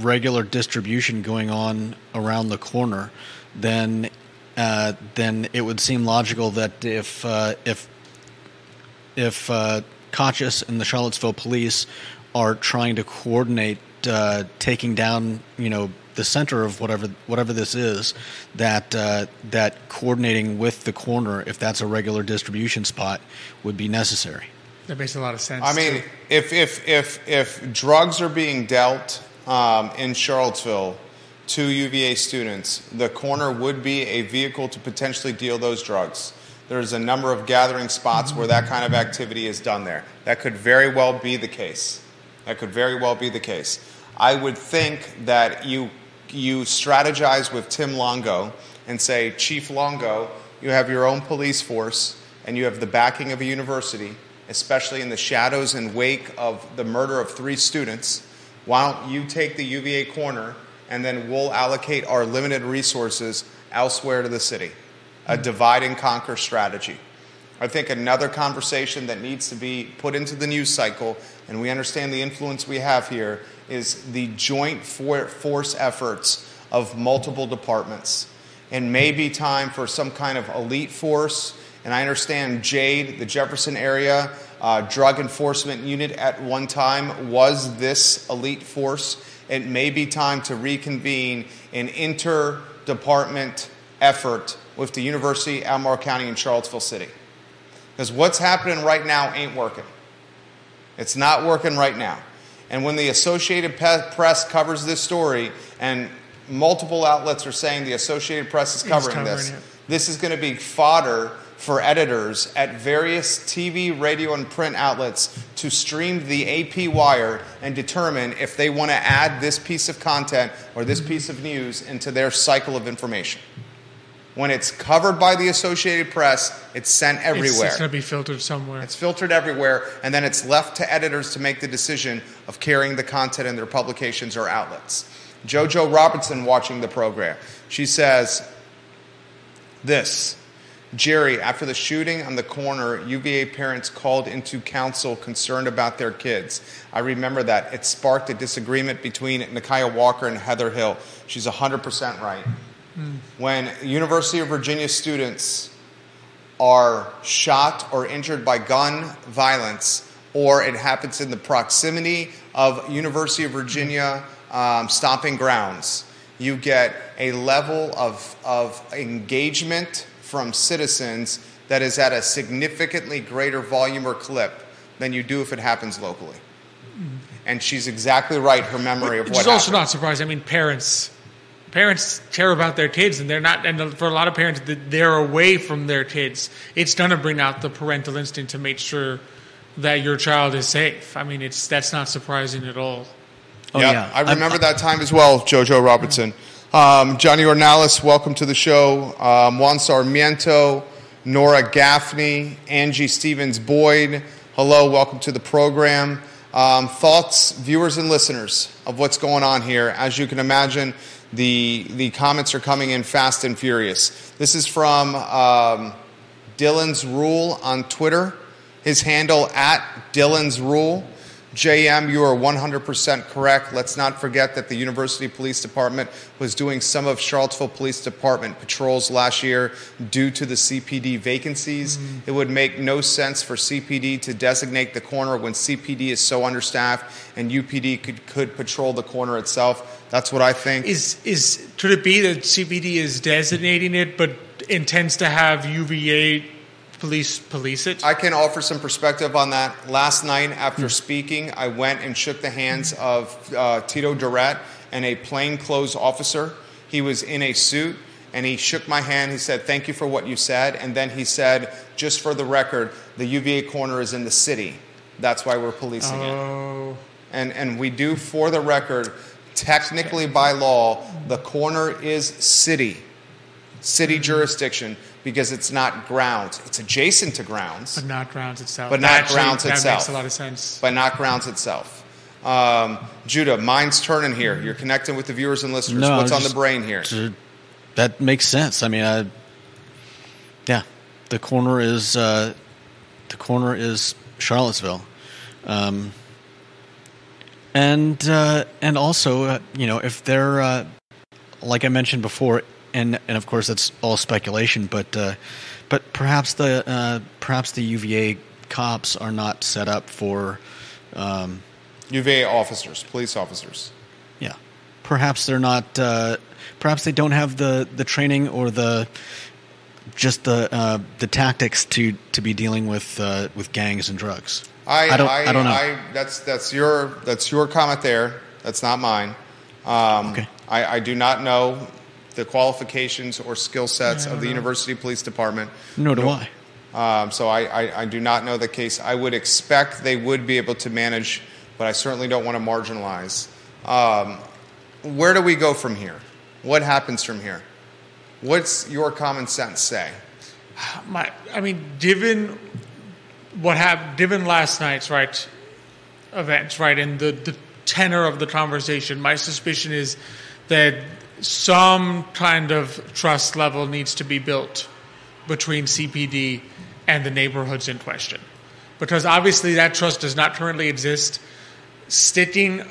regular distribution going on around the corner, then uh, then it would seem logical that if uh, if if uh, Kochis and the Charlottesville police are trying to coordinate uh, taking down, you know, the center of whatever whatever this is, that uh, that coordinating with the corner, if that's a regular distribution spot, would be necessary. That makes a lot of sense. I mean, too. if if if if drugs are being dealt um, in Charlottesville to UVA students, the corner would be a vehicle to potentially deal those drugs. There's a number of gathering spots where that kind of activity is done there. That could very well be the case. That could very well be the case. I would think that you you strategize with Tim Longo and say, Chief Longo, you have your own police force and you have the backing of a university, especially in the shadows and wake of the murder of three students. Why don't you take the UVA corner and then we'll allocate our limited resources elsewhere to the city? A divide and conquer strategy. I think another conversation that needs to be put into the news cycle, and we understand the influence we have here, is the joint for- force efforts of multiple departments. It may be time for some kind of elite force, and I understand Jade, the Jefferson area uh, drug enforcement unit at one time, was this elite force. It may be time to reconvene an inter-department effort with the University, Albemarle County, and Charlottesville City. Because what's happening right now ain't working. It's not working right now. And when the Associated Press covers this story, and multiple outlets are saying the Associated Press is covering, covering this, it. this is going to be fodder for editors at various TV, radio, and print outlets to stream the AP wire and determine if they want to add this piece of content or this piece of news into their cycle of information. When it's covered by the Associated Press, it's sent It's- everywhere. It's, going to be filtered somewhere. It's filtered everywhere, and then it's left to editors to make the decision of carrying the content in their publications or outlets. JoJo Robertson watching the program. She says this Jerry, after the shooting on the corner, UVA parents called into council concerned about their kids. I remember that. It sparked a disagreement between Nikuyah Walker and Heather Hill. She's 100% right. When University of Virginia students are shot or injured by gun violence, or it happens in the proximity of University of Virginia um, stomping grounds, you get a level of, of engagement from citizens that is at a significantly greater volume or clip than you do if it happens locally. And she's exactly right, her memory of Which what is also happened. not surprising. I mean, parents parents care about their kids, and they're not. And for a lot of parents, they're away from their kids. It's going to bring out the parental instinct to make sure that your child is safe. I mean, it's that's not surprising at all. Oh Yeah, yeah, I remember that time as well, Jojo Robertson. Um, Johnny Ornalis, welcome to the show. Um, Juan Sarmiento, Nora Gaffney, Angie Stevens Boyd, hello, welcome to the program. Um, thoughts, viewers and listeners, of what's going on here. As you can imagine, the, the comments are coming in fast and furious. This is from um, Dylan's Rule on Twitter. His handle at Dylan's Rule. JM, you are 100% correct. Let's not forget that the University Police Department was doing some of Charlottesville Police Department patrols last year due to the CPD vacancies. It would make no sense for CPD to designate the corner when CPD is so understaffed and UPD could, could patrol the corner itself. That's what I think. Is is could it be that CPD is designating it, but intends to have UVA police police it? I can offer some perspective on that. Last night, after speaking, I went and shook the hands of uh, Tito Durrett and a plainclothes officer. He was in a suit and he shook my hand. He said, Thank you for what you said. And then he said, Just for the record, the UVA corner is in the city. That's why we're policing it. oh, And, and we do, for the record, technically by law, the corner is city, city jurisdiction, because it's not grounds. It's adjacent to grounds. but not grounds itself. But not Actually, grounds that itself. makes a lot of sense. but not grounds itself. Um, Judah, mine's turning here. You're connecting with the viewers and listeners. No, What's on the brain here? that makes sense. I mean, I, Yeah, the corner is uh, the corner is Charlottesville, um, and uh, and also uh, you know if they're uh, like I mentioned before, and and of course that's all speculation, but uh, but perhaps the uh, perhaps the UVA cops are not set up for. Um, UVA officers, police officers. yeah, perhaps they're not. Uh, perhaps they don't have the, the training or the just the uh, the tactics to, to be dealing with uh, with gangs and drugs. I, I don't- I don't know. I, that's that's your that's your comment there. That's not mine. Um, Okay. I, I do not know the qualifications or skill sets of the University Police Department. Nor do No- I. Um, so I, I, I do not know the case. I would expect they would be able to manage, but I certainly don't want to marginalize. Um, where do we go from here? What happens from here? What's your common sense say? My, I mean, given what happened, given last night's right events, right, and the, the tenor of the conversation, my suspicion is that some kind of trust level needs to be built between CPD and the neighborhoods in question, because obviously that trust does not currently exist. Sticking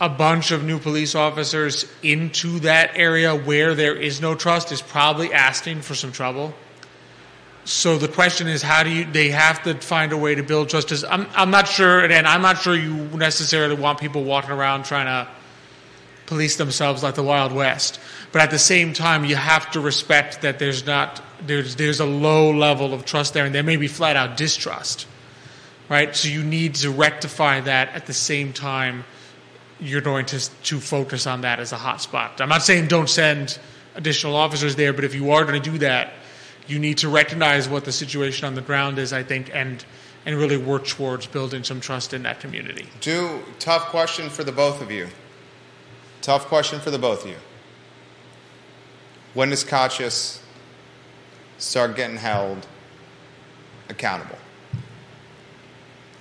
a bunch of new police officers into that area where there is no trust is probably asking for some trouble. So the question is, how do you? They have to find a way to build trust. 'Cause I'm, I'm not sure, and I'm not sure you necessarily want people walking around trying to police themselves like the Wild West. But at the same time, you have to respect that there's not there's there's a low level of trust there, and there may be flat out distrust, right? So you need to rectify that at the same time. You're going to to focus on that as a hot spot. I'm not saying don't send additional officers there, but if you are going to do that, you need to recognize what the situation on the ground is. I think and and really work towards building some trust in that community. Do tough question for the both of you. Tough question for the both of you. When does Kochis start getting held accountable?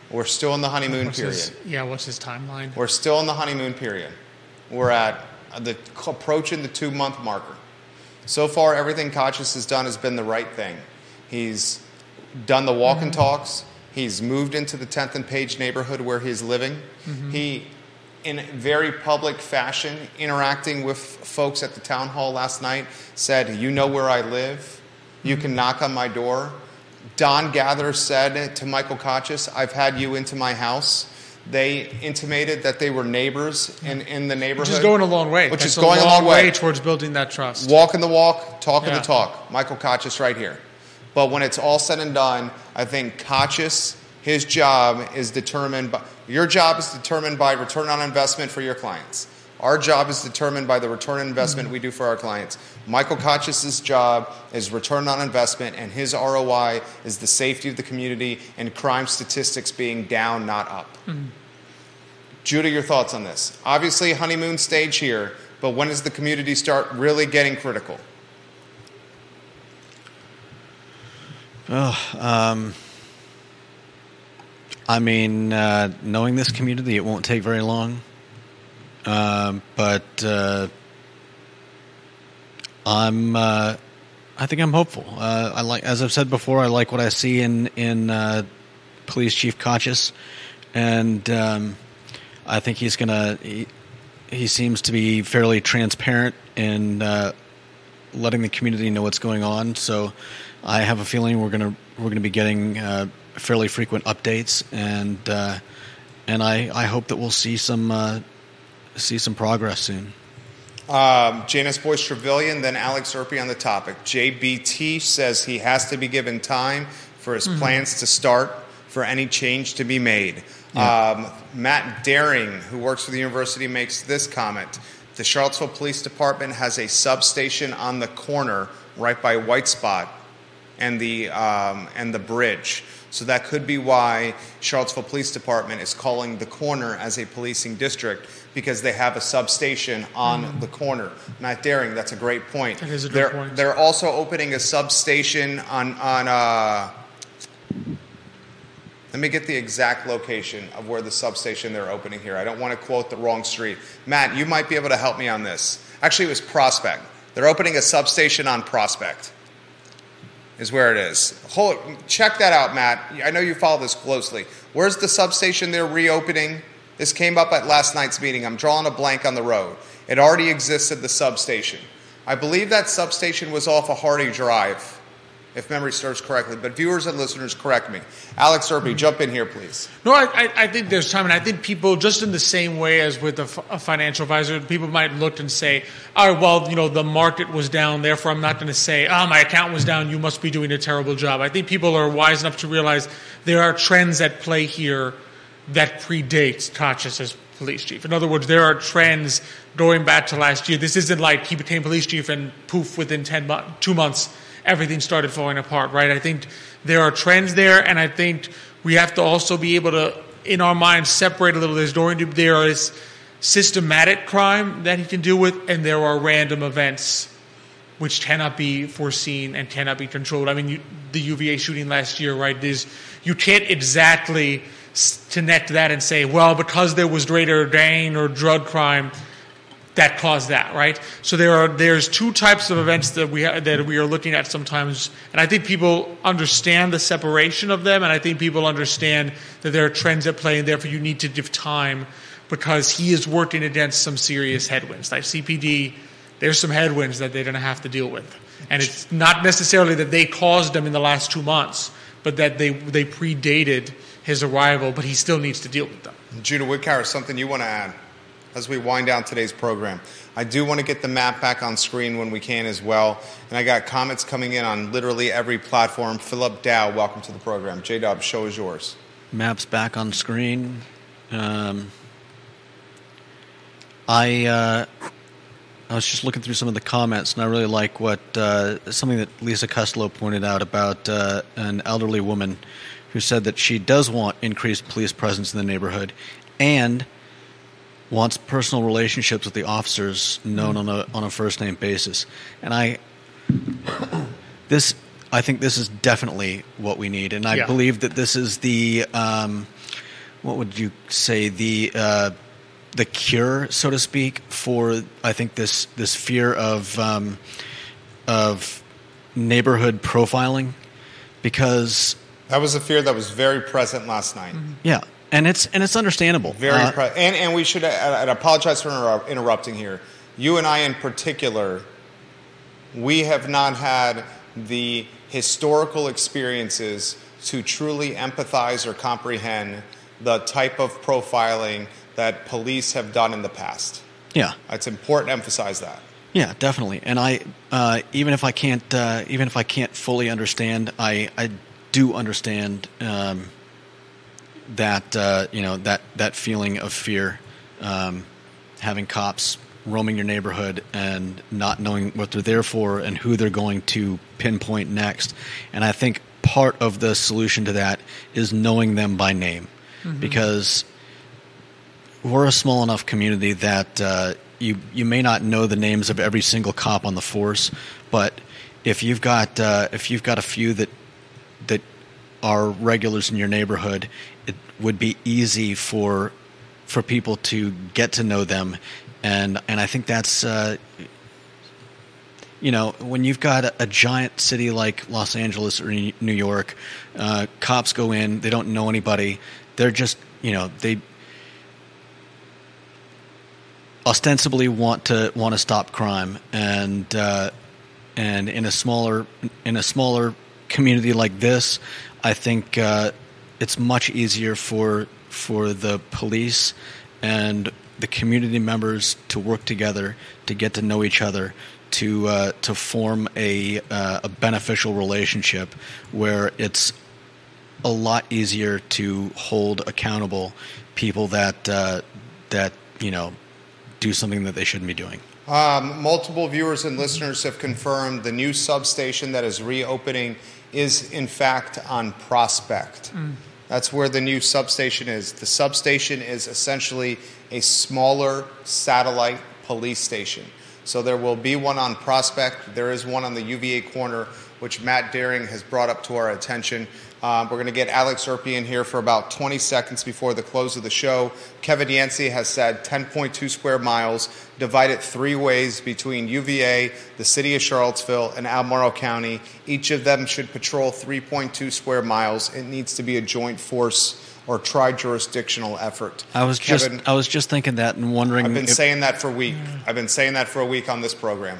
We're still in the honeymoon What's period. his- yeah, what's his timeline? We're still in the honeymoon period. We're at the approaching the two month marker. So far, everything Kachis has done has been the right thing. He's done the walk and mm-hmm. talks. He's moved into the 10th and Page neighborhood where he's living. Mm-hmm. He, in very public fashion, interacting with folks at the town hall last night, said, You know where I live. You can mm-hmm. knock on my door. Don Gather said to Michael Kochis, I've had you into my house. They intimated that they were neighbors in, in the neighborhood. Which is going a long way. Which That's is going a long way. towards building that trust. Walking the walk, talking Yeah. the talk. Michael Kochis right here. But when it's all said and done, I think Kochis, his job is determined by your job is determined by return on investment for your clients. Our job is determined by the return on investment we do for our clients. Michael Kochis' job is return on investment, and his ROI is the safety of the community and crime statistics being down, not up. Judah, your thoughts on this? Obviously, honeymoon stage here, but when does the community start really getting critical? I mean, uh, knowing this community, it won't take very long. Um, but uh, I'm, uh, I think I'm hopeful. Uh, I like, as I've said before, I like what I see in in uh, Police Chief Kochis, and um, I think he's gonna. He, he seems to be fairly transparent in uh, letting the community know what's going on. So I have a feeling we're gonna we're gonna be getting uh, fairly frequent updates, and and I, I hope that we'll see some uh, see some progress soon. Um, Janice Boyce Trevelyan, then Alex Urpí on the topic. JBT says he has to be given time for his plans to start, for any change to be made. Um, Matt Daring, who works for the university, makes this comment. The Charlottesville Police Department has a substation on the corner right by White Spot and the um, and the bridge. So that could be why Charlottesville Police Department is calling the corner as a policing district because they have a substation on the corner. Matt Daring, that's a great point. That is a they're, point. They're also opening a substation on on. Uh, let me get the exact location of where the substation they're opening here. I don't want to quote the wrong street. Matt, you might be able to help me on this. Actually, it was Prospect. They're opening a substation on Prospect. is where it is. Hold, check that out, Matt. I know you follow this closely. Where's the substation they're reopening? This came up at last night's meeting. I'm drawing a blank on the road. It already existed, the substation. I believe that substation was off a Hardy Drive if memory serves correctly. But viewers and listeners, correct me. Alex Urpí, mm-hmm. jump in here, please. No, I, I, think there's time, and I think people, just in the same way as with a, financial advisor, people might look and say, "All right, well, you know, the market was down, therefore I'm not going to say, oh, my account was down, you must be doing a terrible job." I think people are wise enough to realize there are trends at play here that predates Kochis as police chief. In other words, there are trends going back to last year. This isn't like he became police chief and poof, within 10 mo- two months everything started falling apart, right? I think there are trends there, and I think we have to also be able to, in our minds, separate a little. There's going to there is systematic crime that he can deal with, and there are random events which cannot be foreseen and cannot be controlled. I mean, you, the UVA shooting last year, right? Is you can't exactly connect that and say, well, because there was greater gain or drug crime that caused that, right? So there are there's two types of events that we ha- that we are looking at sometimes, and I think people understand the separation of them, and I think people understand that there are trends at play, and therefore you need to give time because he is working against some serious headwinds. Like CPD, there's some headwinds that they're going to have to deal with, and it's not necessarily that they caused them in the last two months, but that they they predated his arrival, but he still needs to deal with them. Judah Wickower, something you want to add? as we wind down today's program. I do want to get the map back on screen when we can as well. And I got comments coming in on literally every platform. Philip Dow, welcome to the program. J Dub, show is yours. Maps back on screen. Um, I uh, I was just looking through some of the comments, and I really like what uh, something that Lisa Costello pointed out about uh, an elderly woman who said that she does want increased police presence in the neighborhood, and wants personal relationships with the officers known on a on a first name basis, and I this I think this is definitely what we need, and I yeah. believe that this is the um, what would you say the uh, the cure, so to speak, for I think this this fear of um, of neighborhood profiling, because that was a fear that was very present last night. Mm-hmm. Yeah, and it's and it's understandable. Very, uh, and and we should. I apologize for interrupting here. You and I, in particular, we have not had the historical experiences to truly empathize or comprehend the type of profiling that police have done in the past. Yeah, it's important to emphasize that. Yeah, definitely. And I, uh, even if I can't, uh, even if I can't fully understand, I, I do understand. Um, that uh, you know that that feeling of fear, um, having cops roaming your neighborhood and not knowing what they're there for and who they're going to pinpoint next. And I think part of the solution to that is knowing them by name, mm-hmm. because we're a small enough community that uh, you you may not know the names of every single cop on the force, but if you've got uh, if you've got a few that that are regulars in your neighborhood, it would be easy for for people to get to know them, and and I think that's. Uh, you know, when you've got a, a, giant city like Los Angeles or New York, uh, cops go in, they don't know anybody. They're just, you know, they ostensibly want to want to stop crime, and uh, and in a smaller in a smaller community like this, I think uh, it's much easier for for the police and the community members to work together to get to know each other to uh, to form a uh, a beneficial relationship where it's a lot easier to hold accountable people that uh, that you know do something that they shouldn't be doing. Um, multiple viewers and listeners have confirmed the new substation that is reopening is in fact on Prospect. Mm. That's where the new substation is. The substation is essentially a smaller satellite police station. So there will be one on Prospect. There is one on the UVA corner which Matt Daring has brought up to our attention. Um, we're going to get Alex Urpí in here for about 20 seconds before the close of the show. Kevin Yancey has said 10.2 square miles, divided three ways between UVA, the city of Charlottesville, and Albemarle County. Each of them should patrol 3.2 square miles. It needs to be a joint force or tri-jurisdictional effort. I was Kevin, just I was just thinking that and wondering. I've been if- saying that for a week. I've been saying that for a week on this program.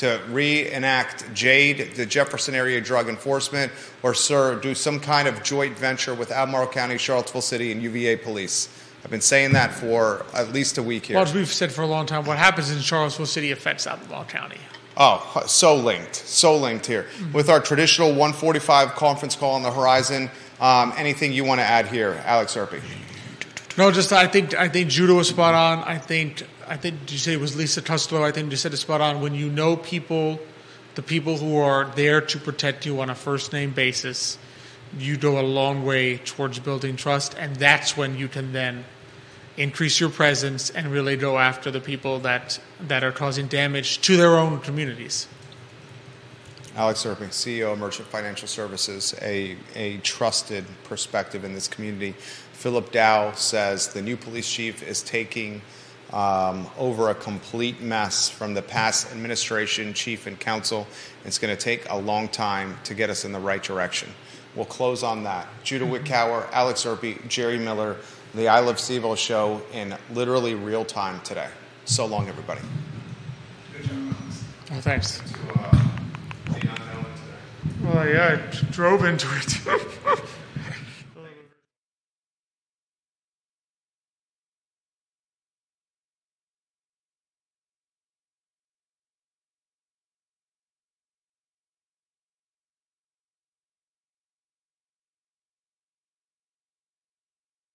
To reenact JADE, the Jefferson Area Drug Enforcement, or sir, do some kind of joint venture with Albemarle County, Charlottesville City, and UVA Police. I've been saying that for at least a week here. Well, as we've said for a long time, what happens in Charlottesville City affects Albemarle County. Oh, so linked, so linked here. With our traditional 145 conference call on the horizon, um, anything you want to add here, Alex Urpí? No, just I think I think Judah was spot on. I think I think you say it was Lisa Costello? I think you said it spot on. When you know people, the people who are there to protect you on a first name basis, you go a long way towards building trust, and that's when you can then increase your presence and really go after the people that that are causing damage to their own communities. Alex Urpí, CEO of Emergent Financial Services, a, a trusted perspective in this community. Philip Dow says the new police chief is taking um, over a complete mess from the past administration, chief, and council. It's going to take a long time to get us in the right direction. We'll close on that. Judah Wickower, Alex Urpí, Jerry Miller, the I Love CVille show in literally real time today. So long, everybody. Oh, thanks. Well, yeah, I drove into it.